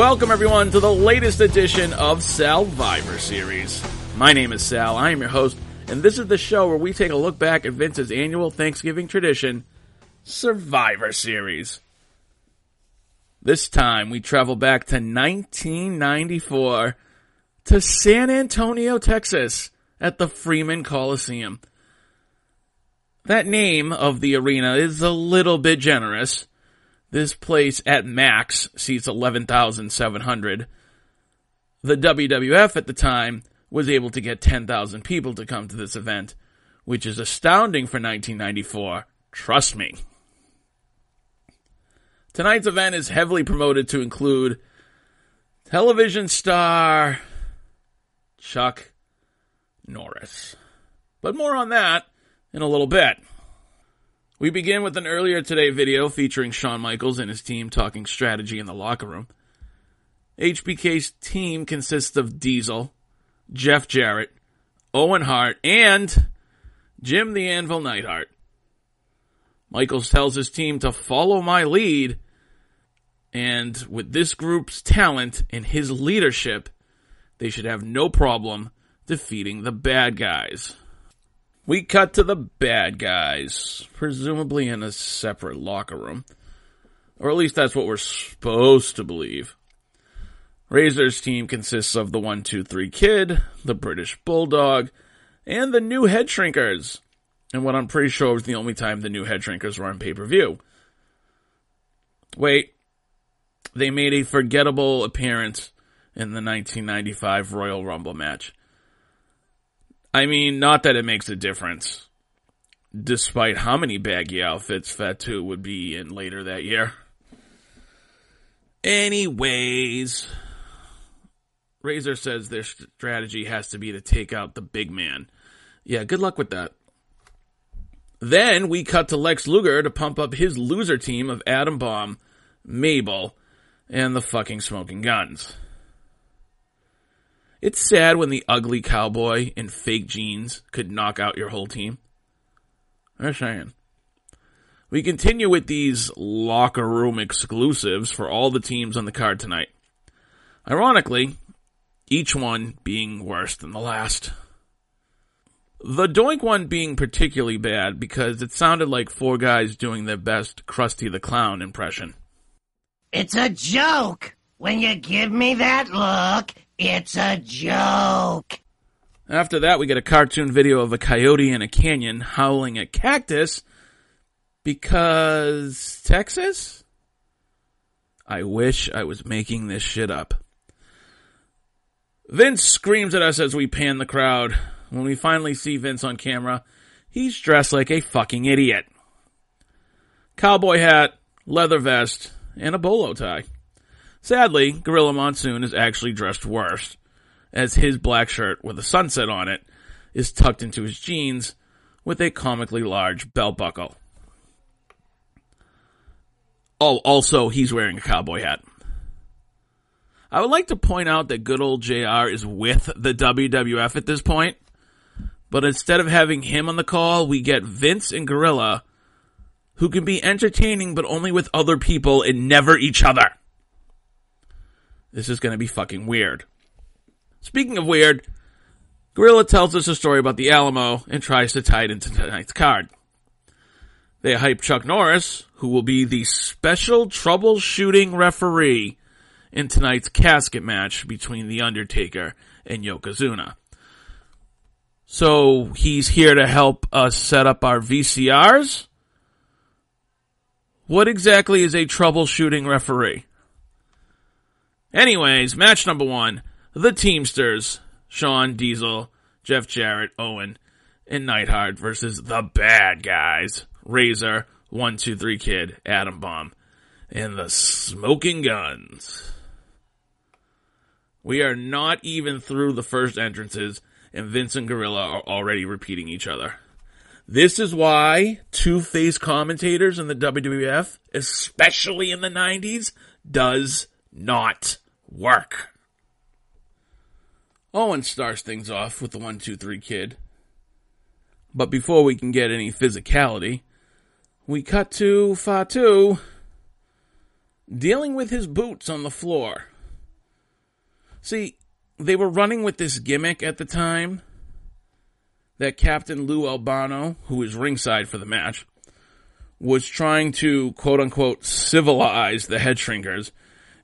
Welcome everyone to the latest edition of Sal-vivor Series. My name is Sal, I am your host, and this is the show where we take a look back at Vince's annual Thanksgiving tradition, Survivor Series. This time we travel back to 1994 to San Antonio, Texas at the Freeman Coliseum. That name of the arena is a little bit generous. This place at max seats 11,700. The WWF at the time was able to get 10,000 people to come to this event, which is astounding for 1994. Trust me. Tonight's event is heavily promoted to include television star Chuck Norris. But more on that in a little bit. We begin with an earlier today video featuring Shawn Michaels and his team talking strategy in the locker room. HBK's team consists of Diesel, Jeff Jarrett, Owen Hart, and Jim the Anvil Neidhart. Michaels tells his team to follow my lead, and with this group's talent and his leadership, they should have no problem defeating the bad guys. We cut to the bad guys, presumably in a separate locker room. Or at least that's what we're supposed to believe. Razor's team consists of the 123 Kid, the British Bulldog, and the new Head Shrinkers. And what I'm pretty sure was the only time the new Head Shrinkers were on pay per view. Wait, they made a forgettable appearance in the 1995 Royal Rumble match. I mean, not that it makes a difference, despite how many baggy outfits Fatu would be in later that year. Anyways, Razor says their strategy has to be to take out the big man. Yeah, good luck with that. Then we cut to Lex Luger to pump up his loser team of Adam Bomb, Mabel, and the fucking Smoking Guns. It's sad when the ugly cowboy in fake jeans could knock out your whole team. I'm saying. We continue with these locker room exclusives for all the teams on the card tonight. Ironically, each one being worse than the last. The Doink one being particularly bad because it sounded like four guys doing their best Krusty the Clown impression. It's a joke. When you give me that look, it's a joke. After that, we get a cartoon video of a coyote in a canyon howling at cactus because Texas? I wish I was making this shit up. Vince screams at us as we pan the crowd. When we finally see Vince on camera, he's dressed like a fucking idiot. Cowboy hat, leather vest, and a bolo tie. Sadly, Gorilla Monsoon is actually dressed worse, as his black shirt with a sunset on it is tucked into his jeans with a comically large belt buckle. Oh, also, he's wearing a cowboy hat. I would like to point out that good old JR is with the WWF at this point. But instead of having him on the call, we get Vince and Gorilla, who can be entertaining but only with other people and never each other. This is going to be fucking weird. Speaking of weird, Gorilla tells us a story about the Alamo and tries to tie it into tonight's card. They hype Chuck Norris, who will be the special troubleshooting referee in tonight's casket match between The Undertaker and Yokozuna. So he's here to help us set up our VCRs? What exactly is a troubleshooting referee? Anyways, match number one the Teamsters, Shawn Diesel, Jeff Jarrett, Owen, and Neidhart versus the bad guys, Razor, 123 Kid, Adam Bomb, and the Smoking Guns. We are not even through the first entrances, and Vince and Gorilla are already repeating each other. This is why two-face commentators in the WWF, especially in the 90s, does not work. Owen starts things off with the 123 kid. But before we can get any physicality, we cut to Fatu dealing with his boots on the floor. See, they were running with this gimmick at the time that Captain Lou Albano, who is ringside for the match, was trying to quote unquote civilize the head shrinkers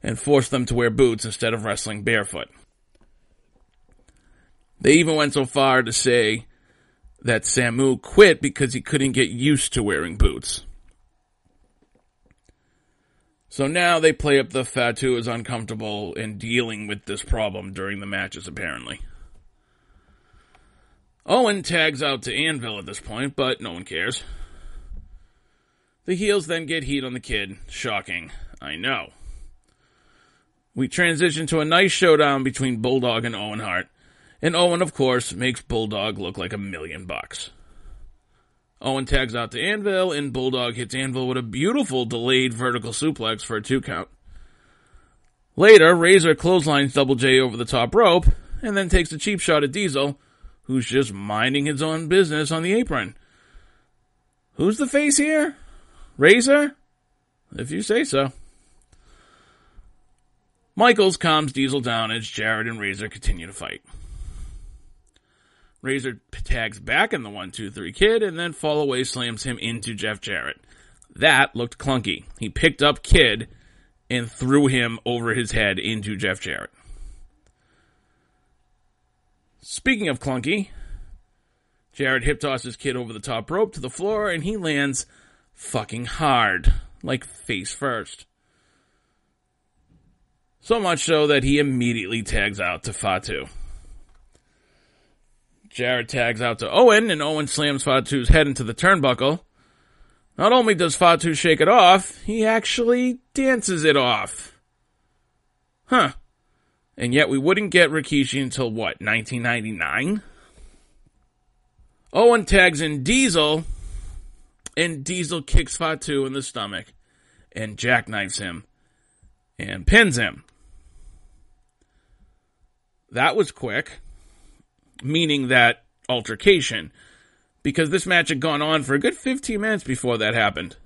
and forced them to wear boots instead of wrestling barefoot. They even went so far to say that Samu quit because he couldn't get used to wearing boots. So now they play up the Fatu is uncomfortable in dealing with this problem during the matches, apparently. Owen tags out to Anvil at this point, but no one cares. The heels then get heat on the kid. Shocking. I know. We transition to a nice showdown between Bulldog and Owen Hart. And Owen, of course, makes Bulldog look like a million bucks. Owen tags out to Anvil, and Bulldog hits Anvil with a beautiful delayed vertical suplex for a two count. Later, Razor clotheslines Double J over the top rope, and then takes a cheap shot at Diesel, who's just minding his own business on the apron. Who's the face here? Razor? If you say so. Michaels calms Diesel down as Jarrett and Razor continue to fight. Razor tags back in the 1 2 3 kid and then fall away slams him into Jeff Jarrett. That looked clunky. He picked up Kid and threw him over his head into Jeff Jarrett. Speaking of clunky, Jarrett hip tosses Kid over the top rope to the floor and he lands fucking hard, like face first. So much so that he immediately tags out to Fatu. Jarrett tags out to Owen, and Owen slams Fatu's head into the turnbuckle. Not only does Fatu shake it off, he actually dances it off. Huh. And yet we wouldn't get Rikishi until what, 1999? Owen tags in Diesel, and Diesel kicks Fatu in the stomach and jackknifes him and pins him. That was quick meaning that altercation, because this match had gone on for a good 15 minutes before that happened.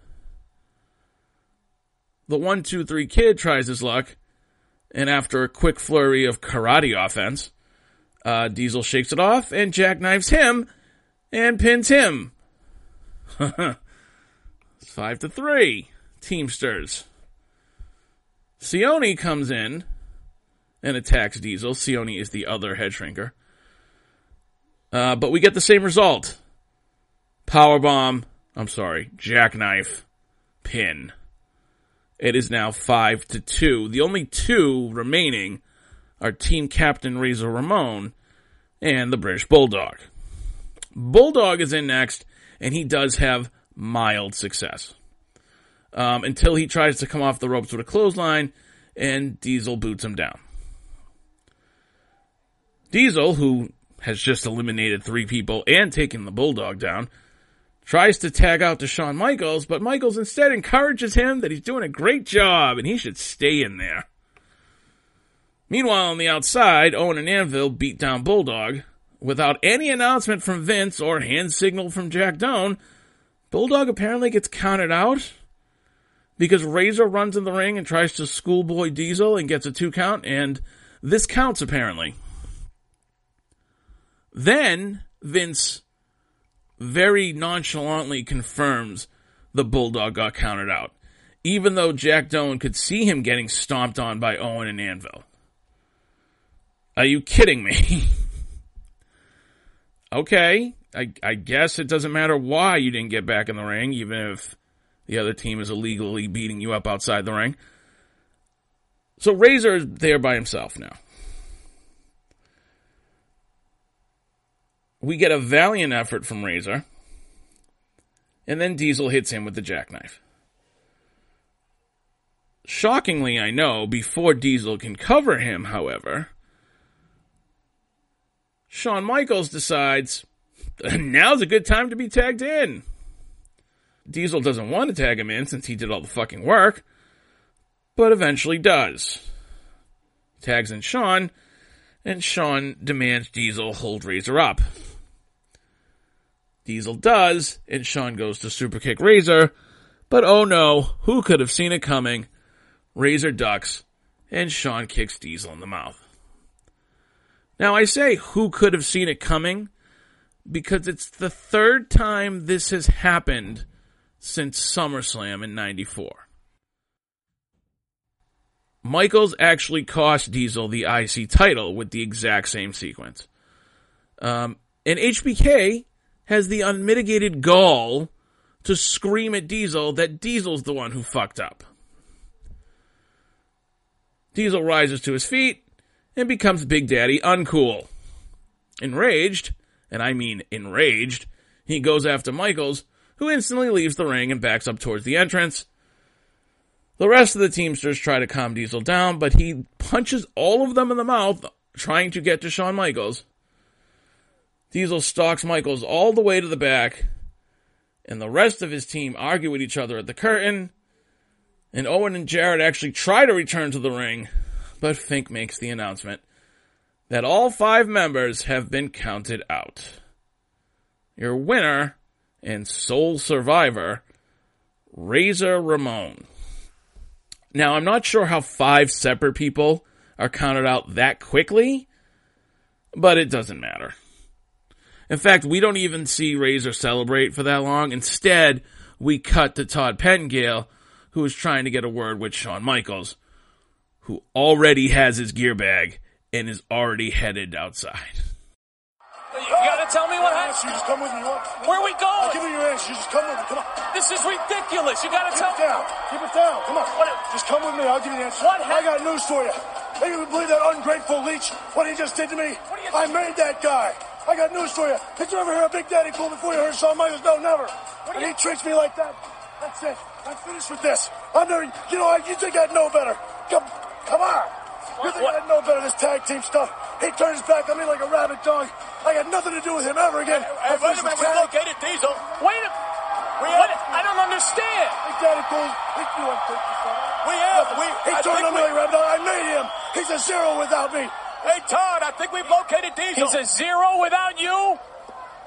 The 1 2 3 kid tries his luck, and after a quick flurry of karate offense, uh, Diesel shakes it off and jackknives him and pins him. it's 5 to 3. Teamsters. Sione comes in and attacks Diesel. Sione is the other head shrinker. Uh, but we get the same result. Power bomb. I'm sorry, jackknife, pin. It is now five to two. The only two remaining are team captain Razor Ramon and the British Bulldog. Bulldog is in next, and he does have mild success. Um, until he tries to come off the ropes with a clothesline, and Diesel boots him down. Diesel, who has just eliminated three people and taken the Bulldog down. Tries to tag out to Shawn Michaels, but Michaels instead encourages him that he's doing a great job and he should stay in there. Meanwhile, on the outside, Owen and Anvil beat down Bulldog. Without any announcement from Vince or hand signal from Jack Doan, Bulldog apparently gets counted out because Razor runs in the ring and tries to schoolboy Diesel and gets a two count, and this counts apparently. Then Vince very nonchalantly confirms the Bulldog got counted out, even though Jack Doan could see him getting stomped on by Owen and Anvil. Are you kidding me? okay, I, I guess it doesn't matter why you didn't get back in the ring, even if the other team is illegally beating you up outside the ring. So Razor is there by himself now. We get a valiant effort from Razor. And then Diesel hits him with the jackknife. Shockingly, I know, before Diesel can cover him, however, Shawn Michaels decides now's a good time to be tagged in. Diesel doesn't want to tag him in since he did all the fucking work, but eventually does. Tags in Shawn, and Shawn demands Diesel hold Razor up. Diesel does, and Shawn goes to superkick Razor, but oh no, who could have seen it coming? Razor ducks, and Shawn kicks Diesel in the mouth. Now I say who could have seen it coming because it's the third time this has happened since SummerSlam in 94. Michaels actually cost Diesel the IC title with the exact same sequence. Um, and HBK has the unmitigated gall to scream at Diesel that Diesel's the one who fucked up. Diesel rises to his feet and becomes Big Daddy uncool. Enraged, and I mean enraged, he goes after Michaels, who instantly leaves the ring and backs up towards the entrance. The rest of the Teamsters try to calm Diesel down, but he punches all of them in the mouth, trying to get to Shawn Michaels. Diesel stalks Michaels all the way to the back, and the rest of his team argue with each other at the curtain. And Owen and Jarrett actually try to return to the ring, but Fink makes the announcement that all five members have been counted out. Your winner and sole survivor, Razor Ramon. Now, I'm not sure how five separate people are counted out that quickly, but it doesn't matter. In fact, we don't even see Razor celebrate for that long. Instead, we cut to Todd Pettengill, who is trying to get a word with Shawn Michaels, who already has his gear bag and is already headed outside. You gotta tell me what happened. You just come with me. What? Where are we going? I'll give you your answer. You just come with me. Come on. This is ridiculous. You gotta Keep tell it down. Keep it down. Come on. What- Just come with me. I'll give you the answer. What I got news for you. Think you believe that ungrateful leech? What he just did to me? What are you- I made that guy. I got news for you. Did you ever hear a Big Daddy cool before you heard Shawn Michaels? No, never. are and you- he treats me like that. That's it. I'm finished with this. I'm never. You know, I- you think I'd know better? Come, come on. You think what- I'd know better this tag team stuff? He turns back on me like a rabid dog. I got nothing to do with him ever again. Hey, I'm wait a minute. We located Diesel. Wait a we what? I don't understand. Big Daddy cool. He, you ungrateful son. We have. We, He I turned think on me like a rabid dog. I made him. He's a zero without me. Hey, Todd, I think we've located Diesel. He's a zero without you?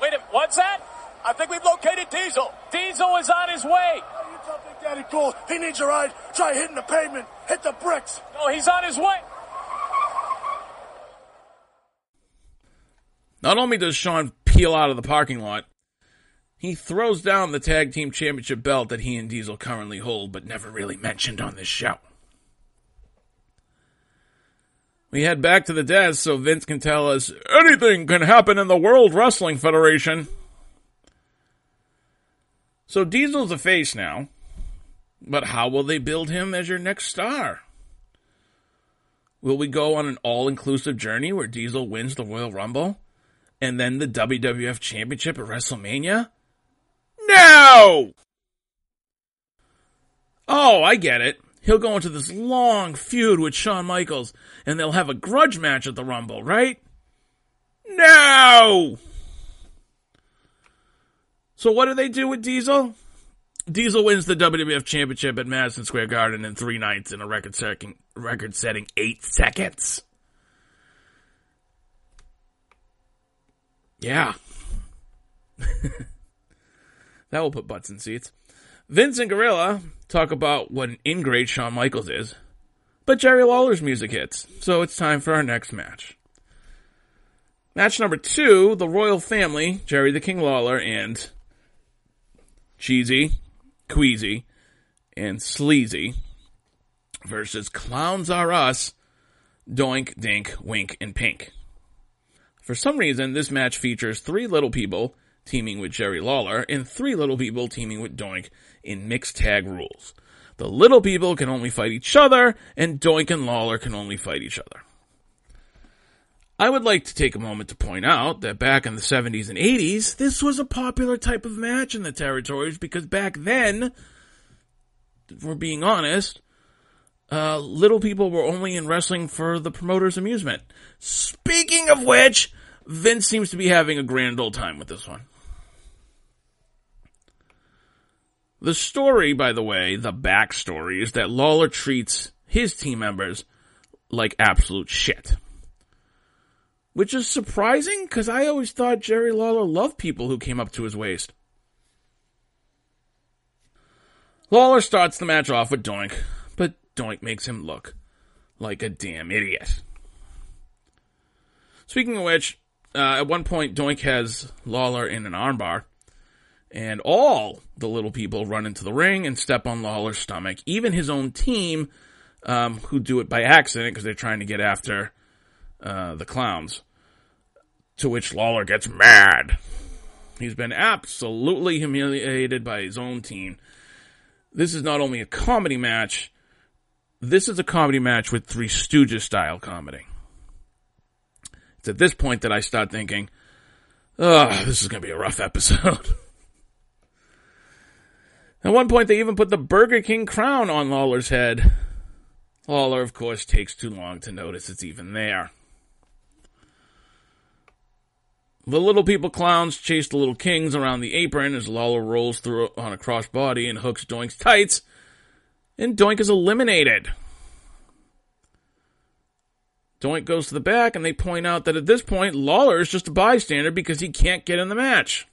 Wait a minute, what's that? I think we've located Diesel. Diesel is on his way. Oh, You tell Big Daddy cool. He needs a ride. Try hitting the pavement. Hit the bricks. No, he's on his way. Not only does Shawn peel out of the parking lot, he throws down the tag team championship belt that he and Diesel currently hold, but never really mentioned on this show. We head back to the desk so Vince can tell us anything can happen in the World Wrestling Federation. So Diesel's a face now, but how will they build him as your next star? Will we go on an all inclusive journey where Diesel wins the Royal Rumble and then the WWF Championship at WrestleMania? No! Oh, I get it he'll go into this long feud with Shawn Michaels and they'll have a grudge match at the Rumble, right? No! So what do they do with Diesel? Diesel wins the WWF Championship at Madison Square Garden in three nights in a record-setting record setting eight seconds. Yeah. that will put butts in seats. Vince and Gorilla talk about what an ingrate Shawn Michaels is, but Jerry Lawler's music hits, so it's time for our next match. Match number two, the Royal Family, Jerry the King Lawler and Cheesy, Queasy, and Sleazy versus Clowns Are Us, Doink, Dink, Wink, and Pink. For some reason, this match features three little people teaming with Jerry Lawler and three little people teaming with Doink in mixed tag rules. The little people can only fight each other, and Doink and Lawler can only fight each other. I would like to take a moment to point out that back in the 70s and 80s, this was a popular type of match in the territories because back then, if we're being honest, uh, little people were only in wrestling for the promoter's amusement. Speaking of which, Vince seems to be having a grand old time with this one. The story, by the way, the backstory is that Lawler treats his team members like absolute shit. Which is surprising because I always thought Jerry Lawler loved people who came up to his waist. Lawler starts the match off with Doink, but Doink makes him look like a damn idiot. Speaking of which, uh, at one point, Doink has Lawler in an armbar, and all the little people run into the ring and step on Lawler's stomach. Even his own team, um, who do it by accident because they're trying to get after uh, the clowns. To which Lawler gets mad. He's been absolutely humiliated by his own team. This is not only a comedy match, this is a comedy match with Three Stooges style comedy. It's at this point that I start thinking, oh, this is going to be a rough episode. at one point, they even put the Burger King crown on Lawler's head. Lawler, of course, takes too long to notice it's even there. The little people clowns chase the little kings around the apron as Lawler rolls through on a cross body and hooks Doink's tights, and Doink is eliminated. Doink goes to the back, and they point out that at this point, Lawler is just a bystander because he can't get in the match.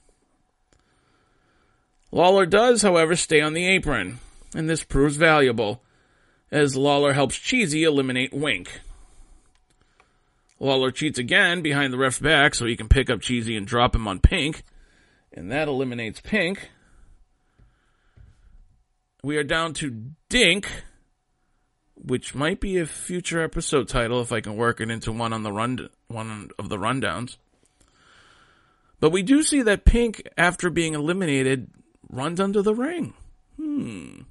Lawler does, however, stay on the apron, and this proves valuable, as Lawler helps Cheesy eliminate Wink. Lawler cheats again behind the ref's back so he can pick up Cheesy and drop him on Pink, and that eliminates Pink. We are down to Dink, which might be a future episode title if I can work it into one on the run one of the rundowns. But we do see that Pink, after being eliminated, runs under the ring. Hmm.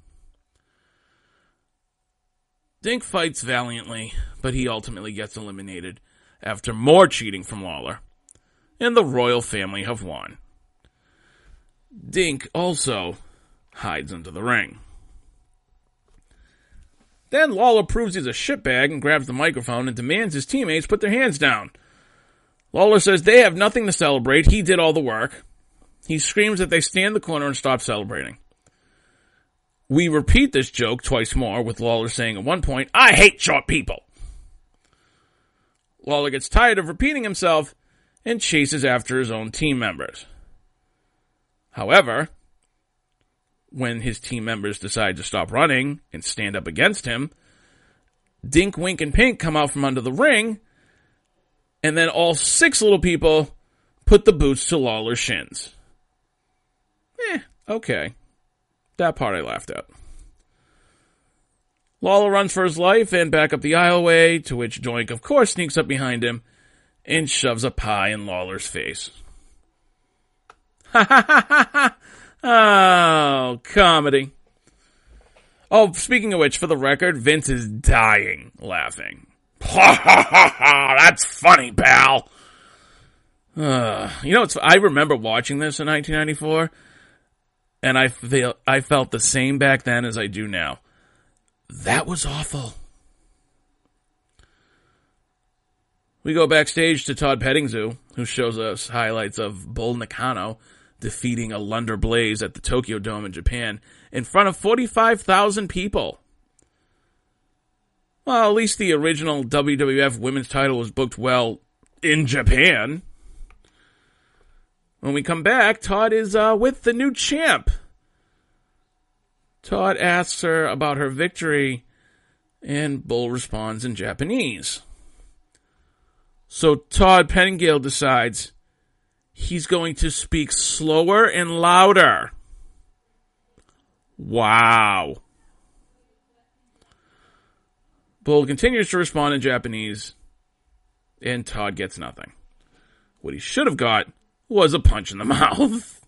Dink fights valiantly, but he ultimately gets eliminated after more cheating from Lawler. And the royal family have won. Dink also hides under the ring. Then Lawler proves he's a shitbag and grabs the microphone and demands his teammates put their hands down. Lawler says they have nothing to celebrate, he did all the work. He screams that they stand the corner and stop celebrating. We repeat this joke twice more, with Lawler saying at one point, I hate short people. Lawler gets tired of repeating himself and chases after his own team members. However, when his team members decide to stop running and stand up against him, Dink, Wink, and Pink come out from under the ring, and then all six little people put the boots to Lawler's shins. Eh, okay. That part I laughed at. Lawler runs for his life and back up the aisleway, to which Doink, of course, sneaks up behind him and shoves a pie in Lawler's face. Ha ha ha ha ha! Oh, comedy. Oh, speaking of which, for the record, Vince is dying laughing. Ha ha ha ha! That's funny, pal. Uh, you know, it's, I remember watching this in 1994, and I feel I felt the same back then as I do now. That was awful. We go backstage to Todd Pettingzoo, who shows us highlights of Bull Nakano defeating Alundra Blayze at the Tokyo Dome in Japan in front of 45,000 people. Well, at least the original WWF women's title was booked well in Japan. When we come back, Todd is uh, with the new champ. Todd asks her about her victory, and Bull responds in Japanese. So Todd Pettengill decides he's going to speak slower and louder. Wow. Bull continues to respond in Japanese, and Todd gets nothing. What he should have got was a punch in the mouth.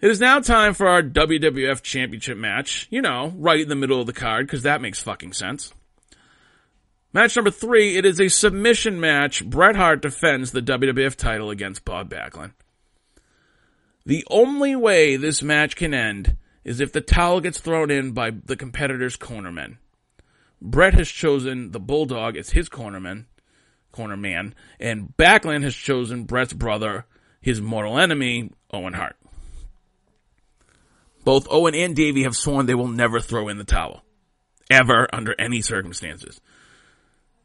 It is now time for our WWF Championship match. You know, right in the middle of the card, because that makes fucking sense. Match number three, it is a submission match. Bret Hart defends the WWF title against Bob Backlund. The only way this match can end is if the towel gets thrown in by the competitor's cornermen. Bret has chosen the Bulldog as his cornerman, cornerman, and Backlund has chosen Bret's brother, his mortal enemy, Owen Hart. Both Owen and Davey have sworn they will never throw in the towel. Ever, under any circumstances.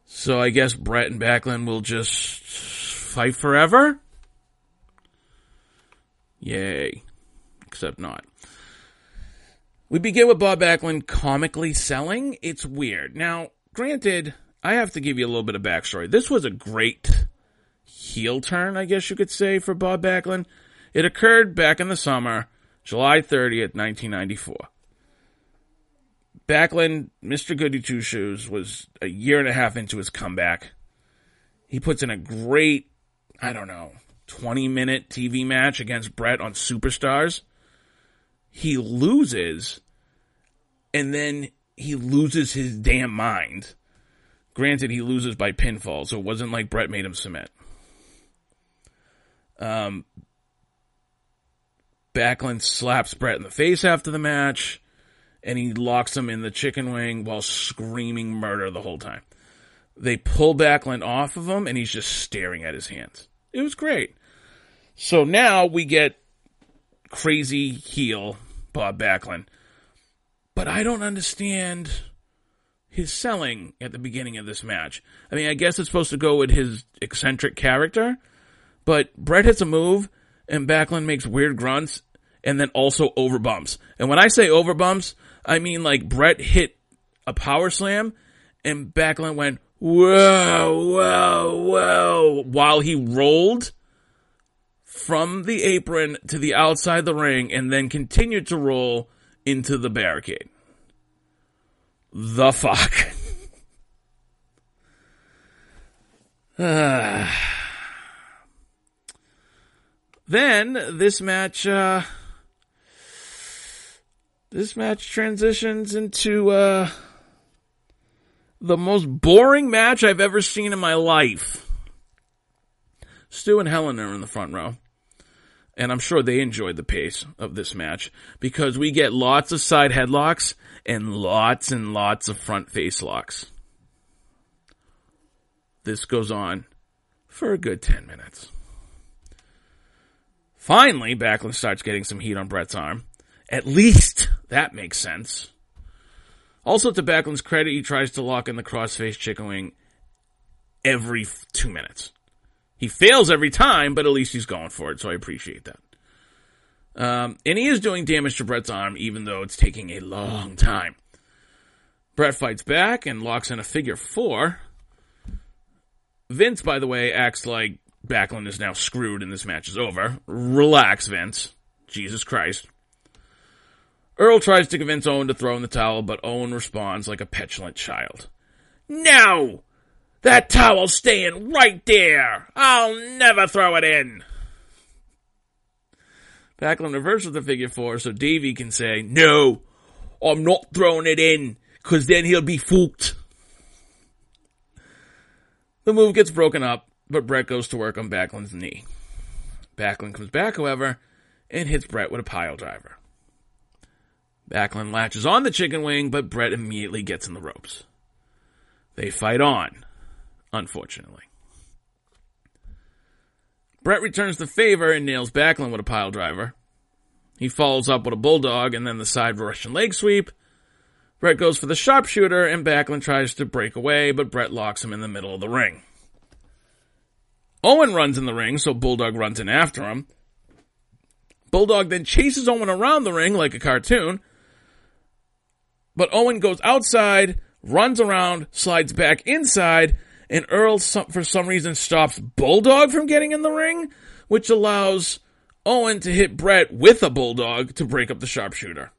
So I guess Bret and Backlund will just fight forever? Yay. Except not. We begin with Bob Backlund comically selling. It's weird. Now, granted, I have to give you a little bit of backstory. This was a great heel turn, I guess you could say, for Bob Backlund. It occurred back in the summer, July 30th, 1994. Backlund, Mr. Goody Two Shoes, was a year and a half into his comeback. He puts in a great, I don't know, 20 minute TV match against Bret on Superstars. He loses, and then he loses his damn mind. Granted, he loses by pinfall, so it wasn't like Bret made him submit. Um, Backlund slaps Bret in the face after the match, and he locks him in the chicken wing while screaming murder the whole time. They pull Backlund off of him, and he's just staring at his hands. It was great. So now we get crazy heel Bob Backlund. But I don't understand his selling at the beginning of this match. I mean, I guess it's supposed to go with his eccentric character, but Bret hits a move and Backlund makes weird grunts and then also overbumps. And when I say overbumps, I mean like Bret hit a power slam and Backlund went, whoa, whoa, whoa, while he rolled from the apron to the outside the ring and then continued to roll into the barricade. The fuck. then this match, uh, this match transitions into uh, the most boring match I've ever seen in my life. Stu and Helen are in the front row. And I'm sure they enjoyed the pace of this match because we get lots of side headlocks and lots and lots of front face locks. This goes on for a good 10 minutes. Finally, Backlund starts getting some heat on Bret's arm. At least that makes sense. Also, to Backlund's credit, he tries to lock in the crossface chicken wing every two minutes. He fails every time, but at least he's going for it, so I appreciate that. Um, and he is doing damage to Bret's arm, even though it's taking a long time. Bret fights back and locks in a figure four. Vince, by the way, acts like Backlund is now screwed and this match is over. Relax, Vince. Jesus Christ. Earl tries to convince Owen to throw in the towel, but Owen responds like a petulant child. No! That towel's staying right there. I'll never throw it in. Backlund reverses the figure four so Davey can say, No, I'm not throwing it in, because then he'll be fooled. The move gets broken up, but Bret goes to work on Backlund's knee. Backlund comes back, however, and hits Bret with a pile driver. Backlund latches on the chicken wing, but Bret immediately gets in the ropes. They fight on, unfortunately. Bret returns the favor and nails Backlund with a pile driver. He follows up with a bulldog and then the side Russian leg sweep. Bret goes for the sharpshooter and Backlund tries to break away, but Bret locks him in the middle of the ring. Owen runs in the ring, so Bulldog runs in after him. Bulldog then chases Owen around the ring like a cartoon. But Owen goes outside, runs around, slides back inside, and Earl, for some reason, stops Bulldog from getting in the ring, which allows Owen to hit Bret with a Bulldog to break up the sharpshooter.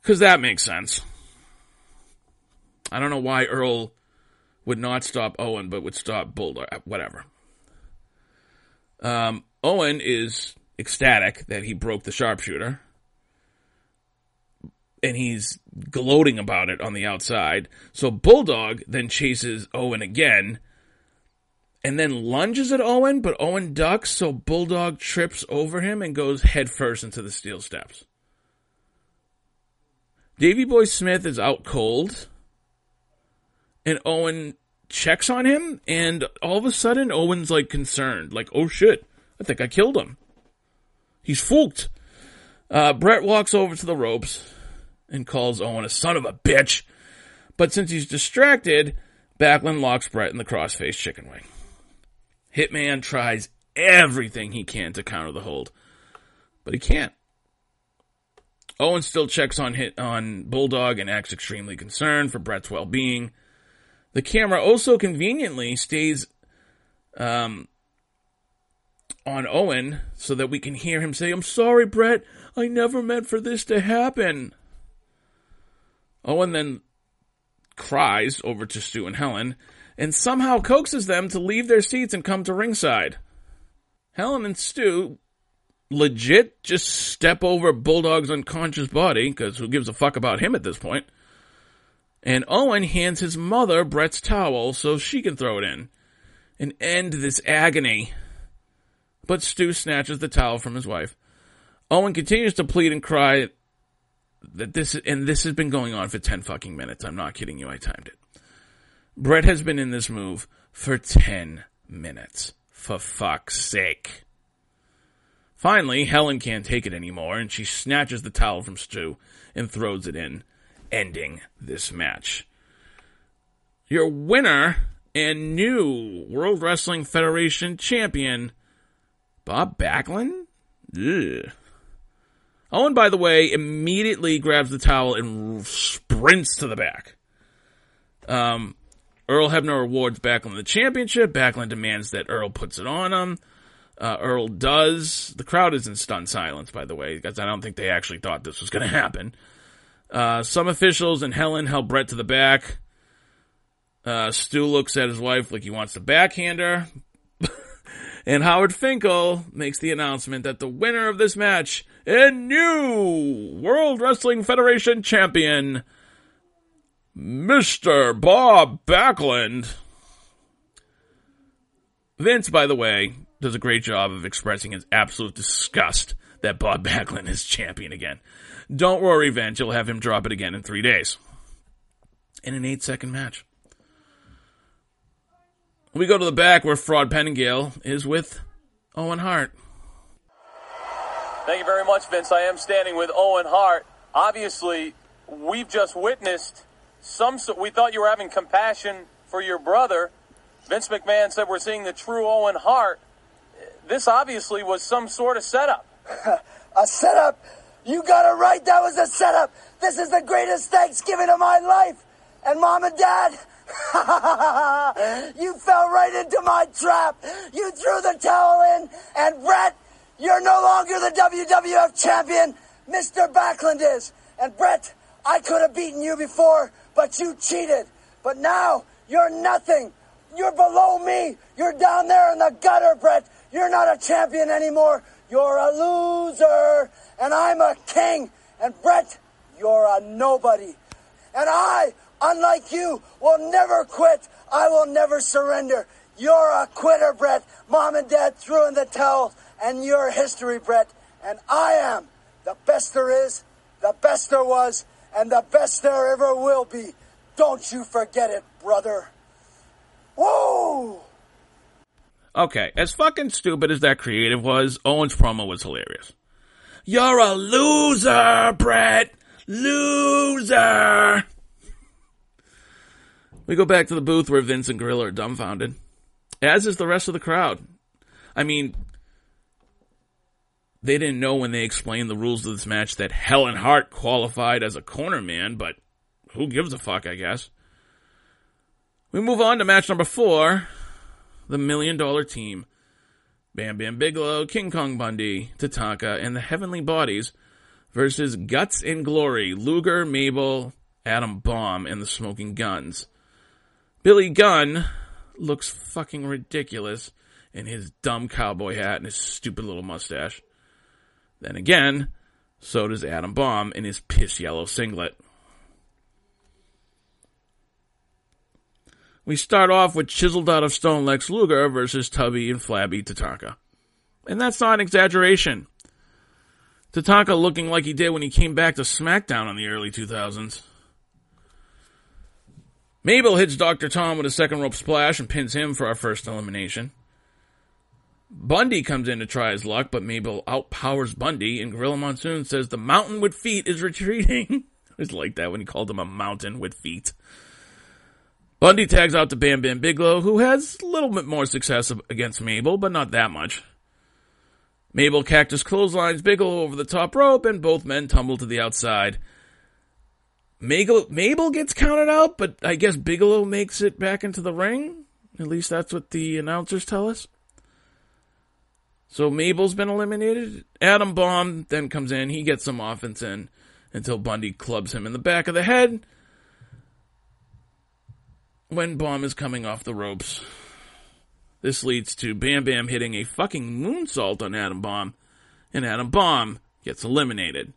Because that makes sense. I don't know why Earl would not stop Owen, but would stop Bulldog. Whatever. Um, Owen is ecstatic that he broke the sharpshooter. And he's gloating about it on the outside. So Bulldog then chases Owen again and then lunges at Owen, but Owen ducks, so Bulldog trips over him and goes headfirst into the steel steps. Davey Boy Smith is out cold, and Owen checks on him, and all of a sudden Owen's like concerned, like, oh shit, I think I killed him. He's fooled. Uh, Bret walks over to the ropes and calls Owen a son of a bitch. But since he's distracted, Backlund locks Bret in the crossface chicken wing. Hitman tries everything he can to counter the hold, but he can't. Owen still checks on hit on Bulldog and acts extremely concerned for Bret's well-being. The camera also conveniently stays um, on Owen so that we can hear him say, I'm sorry, Bret. I never meant for this to happen. Owen then cries over to Stu and Helen and somehow coaxes them to leave their seats and come to ringside. Helen and Stu legit just step over Bulldog's unconscious body, because who gives a fuck about him at this point? And Owen hands his mother Bret's towel so she can throw it in and end this agony but Stu snatches the towel from his wife. Owen continues to plead and cry that this, and this has been going on for 10 fucking minutes. I'm not kidding you. I timed it. Bret has been in this move for 10 minutes. For fuck's sake. Finally, Helen can't take it anymore, and she snatches the towel from Stu and throws it in, ending this match. Your winner and new World Wrestling Federation champion, Bob Backlund? Ugh. Owen, by the way, immediately grabs the towel and sprints to the back. Um, Earl Hebner awards Backlund the championship. Backlund demands that Earl puts it on him. Uh, Earl does. The crowd is in stunned silence, by the way, because I don't think they actually thought this was going to happen. Uh, some officials and Helen help Bret to the back. Uh, Stu looks at his wife like he wants to backhand her, and Howard Finkel makes the announcement that the winner of this match and new World Wrestling Federation champion, Mr. Bob Backlund. Vince, by the way, does a great job of expressing his absolute disgust that Bob Backlund is champion again. Don't worry, Vince, you'll have him drop it again in three days. In an eight second match. We go to the back where Fraud Penningale is with Owen Hart. Thank you very much, Vince. I am standing with Owen Hart. Obviously, we've just witnessed some. We thought you were having compassion for your brother. Vince McMahon said we're seeing the true Owen Hart. This obviously was some sort of setup. a setup? You got it right. That was a setup. This is the greatest Thanksgiving of my life. And mom and dad, you fell right into my trap. You threw the towel in, and Bret, you're no longer the WWF champion. Mr. Backlund is. And Bret, I could have beaten you before, but you cheated. But now, you're nothing. You're below me. You're down there in the gutter, Bret. You're not a champion anymore. You're a loser. And I'm a king. And Bret, you're a nobody. And I unlike you, will never quit. I will never surrender. You're a quitter, Bret. Mom and Dad threw in the towel, and you're history, Bret. And I am the best there is, the best there was, and the best there ever will be. Don't you forget it, brother. Whoa! Okay, as fucking stupid as that creative was, Owen's promo was hilarious. You're a loser, Bret! Loser! We go back to the booth where Vince and Gorilla are dumbfounded. As is the rest of the crowd. I mean, they didn't know when they explained the rules of this match that Helen Hart qualified as a corner man, but who gives a fuck, I guess. We move on to match number four the Million Dollar Team. Bam Bam Bigelow, King Kong Bundy, Tatanka, and the Heavenly Bodies versus Guts and Glory, Luger, Mabel, Adam Bomb, and the Smoking Guns. Billy Gunn looks fucking ridiculous in his dumb cowboy hat and his stupid little mustache. Then again, so does Adam Bomb in his piss yellow singlet. We start off with chiseled out of stone Lex Luger versus Tubby and Flabby Tatanka. And that's not an exaggeration. Tatanka looking like he did when he came back to SmackDown in the early 2000s. Mabel hits Dr. Tom with a second rope splash and pins him for our first elimination. Bundy comes in to try his luck, but Mabel outpowers Bundy, and Gorilla Monsoon says the mountain with feet is retreating. I was like that when he called him a mountain with feet. Bundy tags out to Bam Bam Bigelow, who has a little bit more success against Mabel, but not that much. Mabel cactus clotheslines Bigelow over the top rope, and both men tumble to the outside. Mabel, Mabel gets counted out, but I guess Bigelow makes it back into the ring. At least that's what the announcers tell us. So Mabel's been eliminated. Adam Bomb then comes in. He gets some offense in until Bundy clubs him in the back of the head when Bomb is coming off the ropes. This leads to Bam Bam hitting a fucking moonsault on Adam Bomb, and Adam Bomb gets eliminated.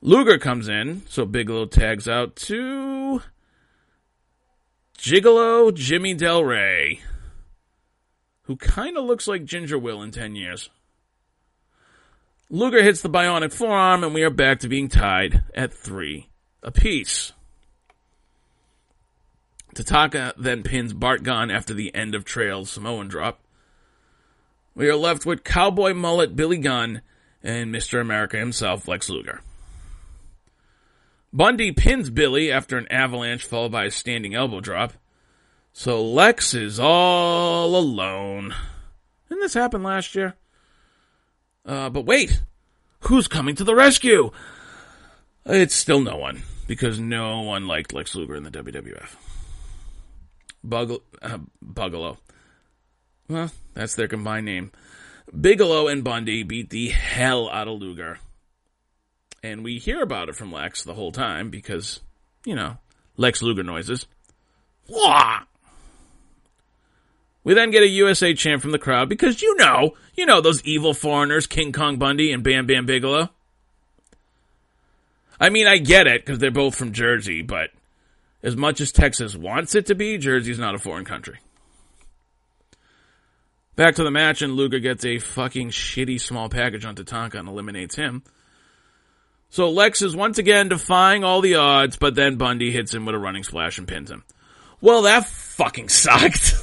Luger comes in, so Bigelow tags out to Gigolo Jimmy Del Rey, who kind of looks like Ginger Will in 10 years. Luger hits the bionic forearm, and we are back to being tied at three apiece. Tatanka then pins Bart Gunn after the end of Trail's Samoan drop. We are left with Cowboy Mullet Billy Gunn and Mr. America himself, Lex Luger. Bundy pins Billy after an avalanche followed by a standing elbow drop. So Lex is all alone. Didn't this happen last year? Uh, but wait, who's coming to the rescue? It's still no one, because no one liked Lex Luger in the WWF. Bug- uh, Bugalo. Well, that's their combined name. Bigelow and Bundy beat the hell out of Luger. And we hear about it from Lex the whole time because, you know, Lex Luger noises. Wah! We then get a USA chant from the crowd because you know, you know those evil foreigners, King Kong Bundy and Bam Bam Bigelow. I mean, I get it because they're both from Jersey, but as much as Texas wants it to be, Jersey's not a foreign country. Back to the match, and Luger gets a fucking shitty small package on Tatanka and eliminates him. So Lex is once again defying all the odds, but then Bundy hits him with a running splash and pins him. Well, that fucking sucked.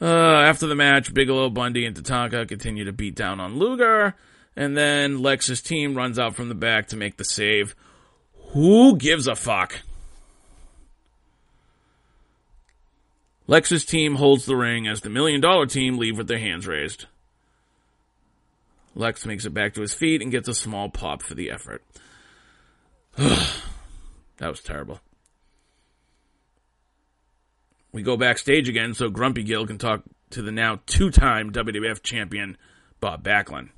uh, after the match, Bigelow, Bundy, and Tatanka continue to beat down on Luger, and then Lex's team runs out from the back to make the save. Who gives a fuck? Lex's team holds the ring as the Million Dollar Team leave with their hands raised. Lex makes it back to his feet and gets a small pop for the effort. that was terrible. We go backstage again so Grumpy Gill can talk to the now two time WWF champion Bob Backlund.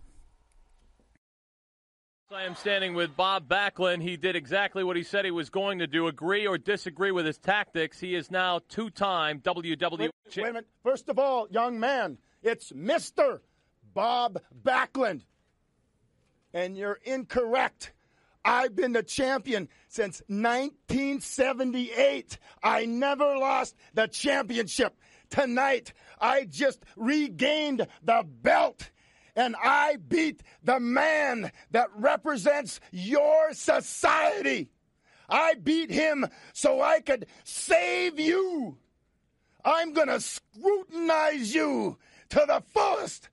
I am standing with Bob Backlund. He did exactly what he said he was going to do. Agree or disagree with his tactics. He is now two-time WWE. Wait, wait a minute. First of all, young man, it's Mister Bob Backlund, and you're incorrect. I've been the champion since 1978. I never lost the championship. Tonight, I just regained the belt and I beat the man that represents your society. I beat him so I could save you. I'm going to scrutinize you to the fullest,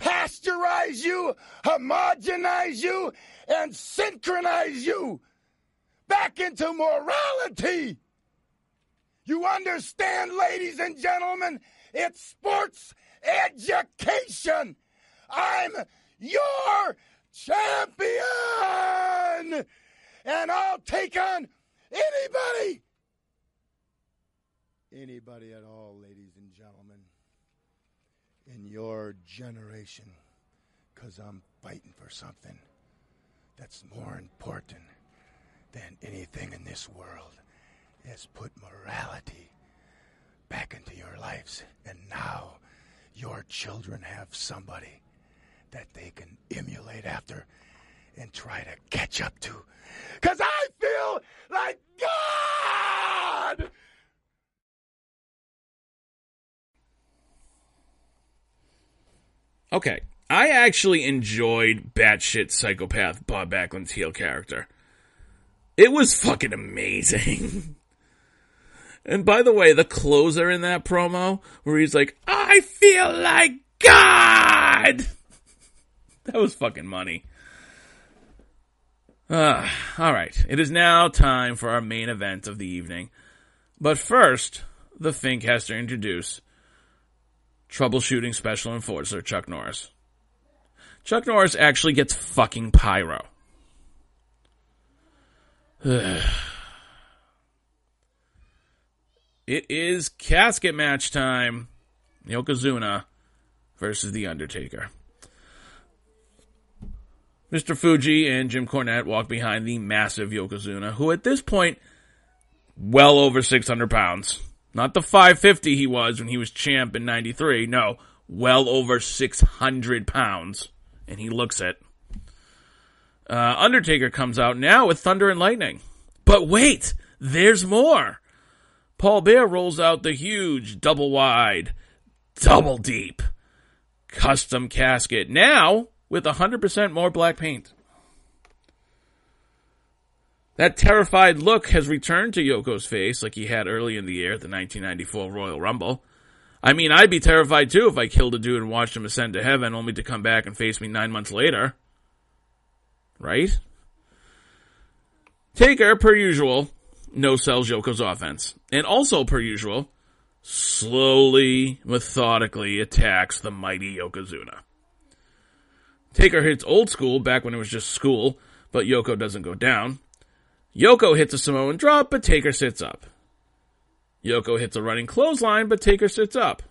pasteurize you, homogenize you, and synchronize you back into morality. You understand, ladies and gentlemen? It's sports education. I'm your champion! And I'll take on anybody! Anybody at all, ladies your generation, because I'm fighting for something that's more important than anything in this world is put morality back into your lives. And now your children have somebody that they can emulate after and try to catch up to. Because I feel like God! Okay. I actually enjoyed batshit psychopath Bob Backlund's heel character. It was fucking amazing. and by the way, the closer in that promo, where he's like, I feel like God! that was fucking money. Uh, alright, it is now time for our main event of the evening. But first, the Fink has to introduce troubleshooting special enforcer Chuck Norris. Chuck Norris actually gets fucking pyro. it is casket match time. Yokozuna versus The Undertaker. Mr. Fuji and Jim Cornette walk behind the massive Yokozuna, who at this point, well over 600 pounds. Not the 550 he was when he was champ in 93. No, well over 600 pounds. And he looks it. Uh, Undertaker comes out now with Thunder and Lightning. But wait, there's more. Paul Bearer rolls out the huge, double wide, double deep custom casket. Now with 100% more black paint. That terrified look has returned to Yoko's face like he had early in the year at the 1994 Royal Rumble. I mean, I'd be terrified too if I killed a dude and watched him ascend to heaven only to come back and face me nine months later. Right? Taker, per usual, no sells Yoko's offense. And also, per usual, slowly, methodically attacks the mighty Yokozuna. Taker hits old school back when it was just school, but Yoko doesn't go down. Yoko hits a Samoan drop, but Taker sits up. Yoko hits a running clothesline, but Taker sits up.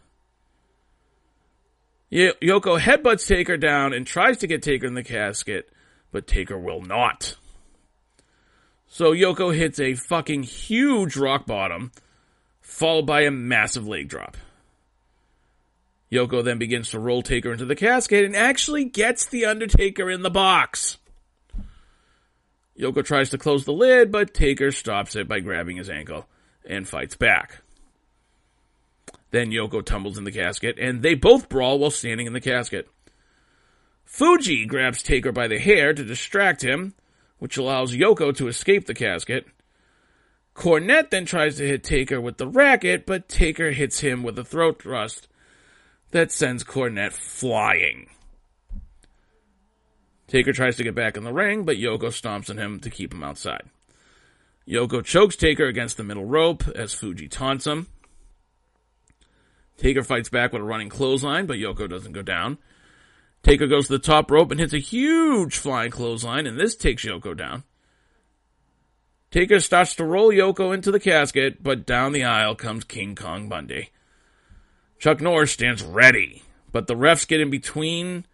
Y- Yoko headbutts Taker down and tries to get Taker in the casket, but Taker will not. So Yoko hits a fucking huge rock bottom, followed by a massive leg drop. Yoko then begins to roll Taker into the casket and actually gets the Undertaker in the box. Yoko tries to close the lid, but Taker stops it by grabbing his ankle and fights back. Then Yoko tumbles in the casket, and they both brawl while standing in the casket. Fuji grabs Taker by the hair to distract him, which allows Yoko to escape the casket. Cornette then tries to hit Taker with the racket, but Taker hits him with a throat thrust that sends Cornette flying. Taker tries to get back in the ring, but Yoko stomps on him to keep him outside. Yoko chokes Taker against the middle rope as Fuji taunts him. Taker fights back with a running clothesline, but Yoko doesn't go down. Taker goes to the top rope and hits a huge flying clothesline, and this takes Yoko down. Taker starts to roll Yoko into the casket, but down the aisle comes King Kong Bundy. Chuck Norris stands ready, but the refs get in between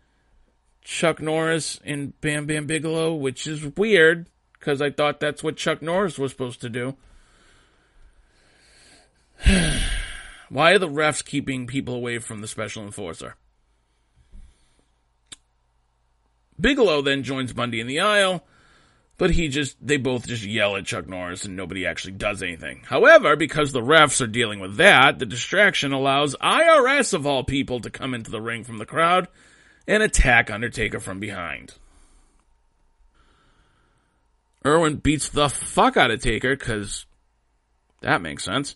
Chuck Norris and Bam Bam Bigelow, which is weird because I thought that's what Chuck Norris was supposed to do. Why are the refs keeping people away from the special enforcer? Bigelow then joins Bundy in the aisle, but he just, they both just yell at Chuck Norris and nobody actually does anything. However, because the refs are dealing with that, the distraction allows IRS of all people to come into the ring from the crowd and attack Undertaker from behind. Irwin beats the fuck out of Taker, cause that makes sense.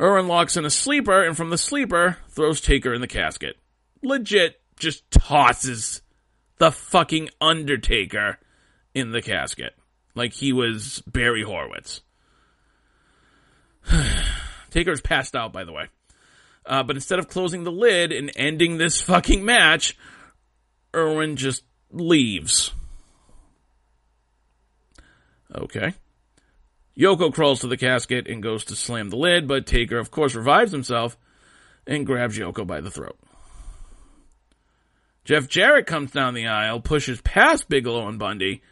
Irwin locks in a sleeper, and from the sleeper, throws Taker in the casket. Legit, just tosses the fucking Undertaker in the casket. Like he was Barry Horowitz. Taker's passed out, by the way. Uh, but instead of closing the lid and ending this fucking match, Irwin just leaves. Okay. Yoko crawls to the casket and goes to slam the lid, but Taker, of course, revives himself and grabs Yoko by the throat. Jeff Jarrett comes down the aisle, pushes past Bigelow and Bundy,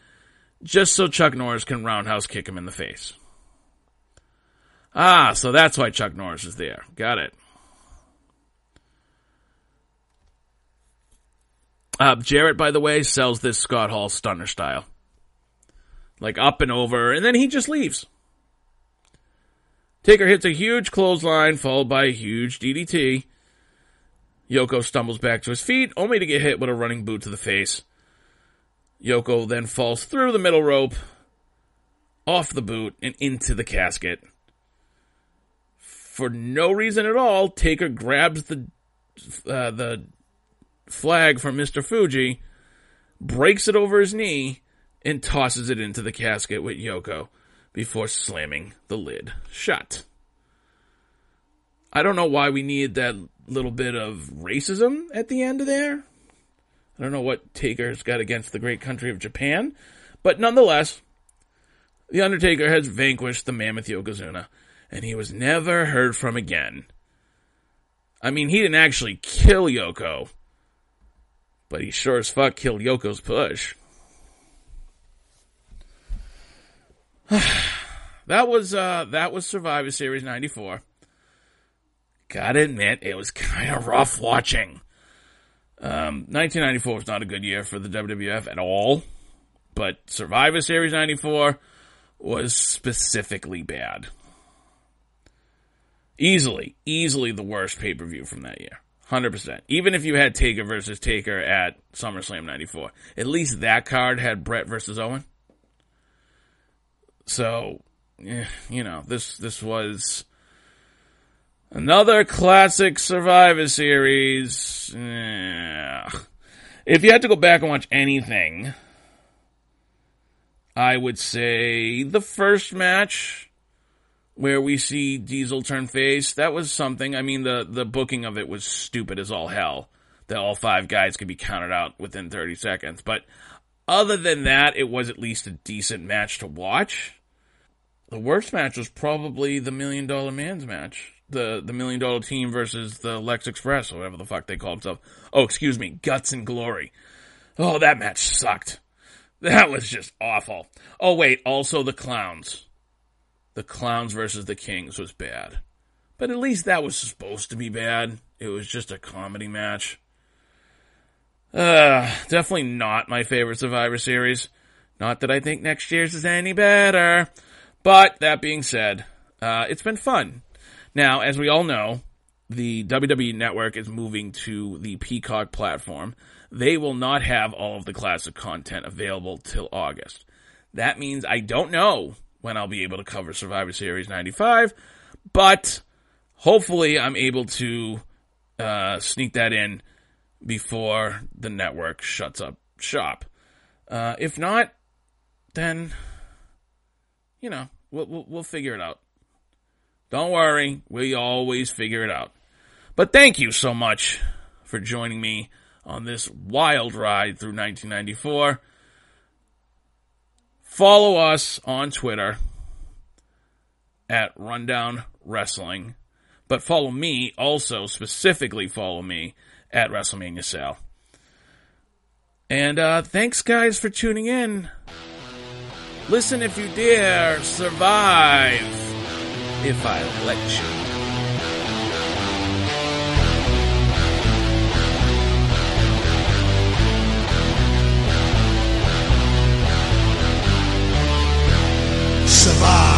just so Chuck Norris can roundhouse kick him in the face. Ah, so that's why Chuck Norris is there. Got it. Uh, Jarrett, by the way, sells this Scott Hall stunner style. Like up and over, and then he just leaves. Taker hits a huge clothesline, followed by a huge DDT. Yoko stumbles back to his feet, only to get hit with a running boot to the face. Yoko then falls through the middle rope, off the boot, and into the casket. For no reason at all, Taker grabs the uh, the flag from Mr. Fuji, breaks it over his knee, and tosses it into the casket with Yoko before slamming the lid shut. I don't know why we needed that little bit of racism at the end of there. I don't know what Taker's got against the great country of Japan, but nonetheless, The Undertaker has vanquished the mammoth Yokozuna, and he was never heard from again. I mean, he didn't actually kill Yoko, but he sure as fuck killed Yoko's push. that was uh that was Survivor Series 94. Gotta admit, it was kind of rough watching. Um, 1994 was not a good year for the WWF at all, but Survivor Series 94 was specifically bad. Easily, easily the worst pay per view from that year. 100%. Even if you had Taker versus Taker at SummerSlam 94, at least that card had Bret versus Owen. So, you know, this, this was another classic Survivor Series. Eh. If you had to go back and watch anything, I would say the first match where we see Diesel turn face, that was something. I mean, the, the booking of it was stupid as all hell. That all five guys could be counted out within 30 seconds. But other than that, it was at least a decent match to watch. The worst match was probably the Million Dollar Man's match. The, the Million Dollar Team versus the Lex Express, or whatever the fuck they call themselves. Oh, excuse me, Guts and Glory. Oh, that match sucked. That was just awful. Oh, wait, also the Clowns. The Clowns versus the Kings was bad. But at least that was supposed to be bad. It was just a comedy match. Uh, definitely not my favorite Survivor Series. Not that I think next year's is any better. But that being said, uh, it's been fun. Now, as we all know, the WWE Network is moving to the Peacock platform. They will not have all of the classic content available till August. That means I don't know when I'll be able to cover Survivor Series 95, but hopefully I'm able to uh, sneak that in before the network shuts up shop. Uh, if not, then you know we'll, we'll, we'll figure it out. Don't worry, we always figure it out. But thank you so much for joining me on this wild ride through 1994. Follow us on Twitter at Rundown Wrestling, but follow me also specifically follow me at WrestleMania Sal. And uh, thanks, guys, for tuning in. Listen if you dare, survive if I let you. Survive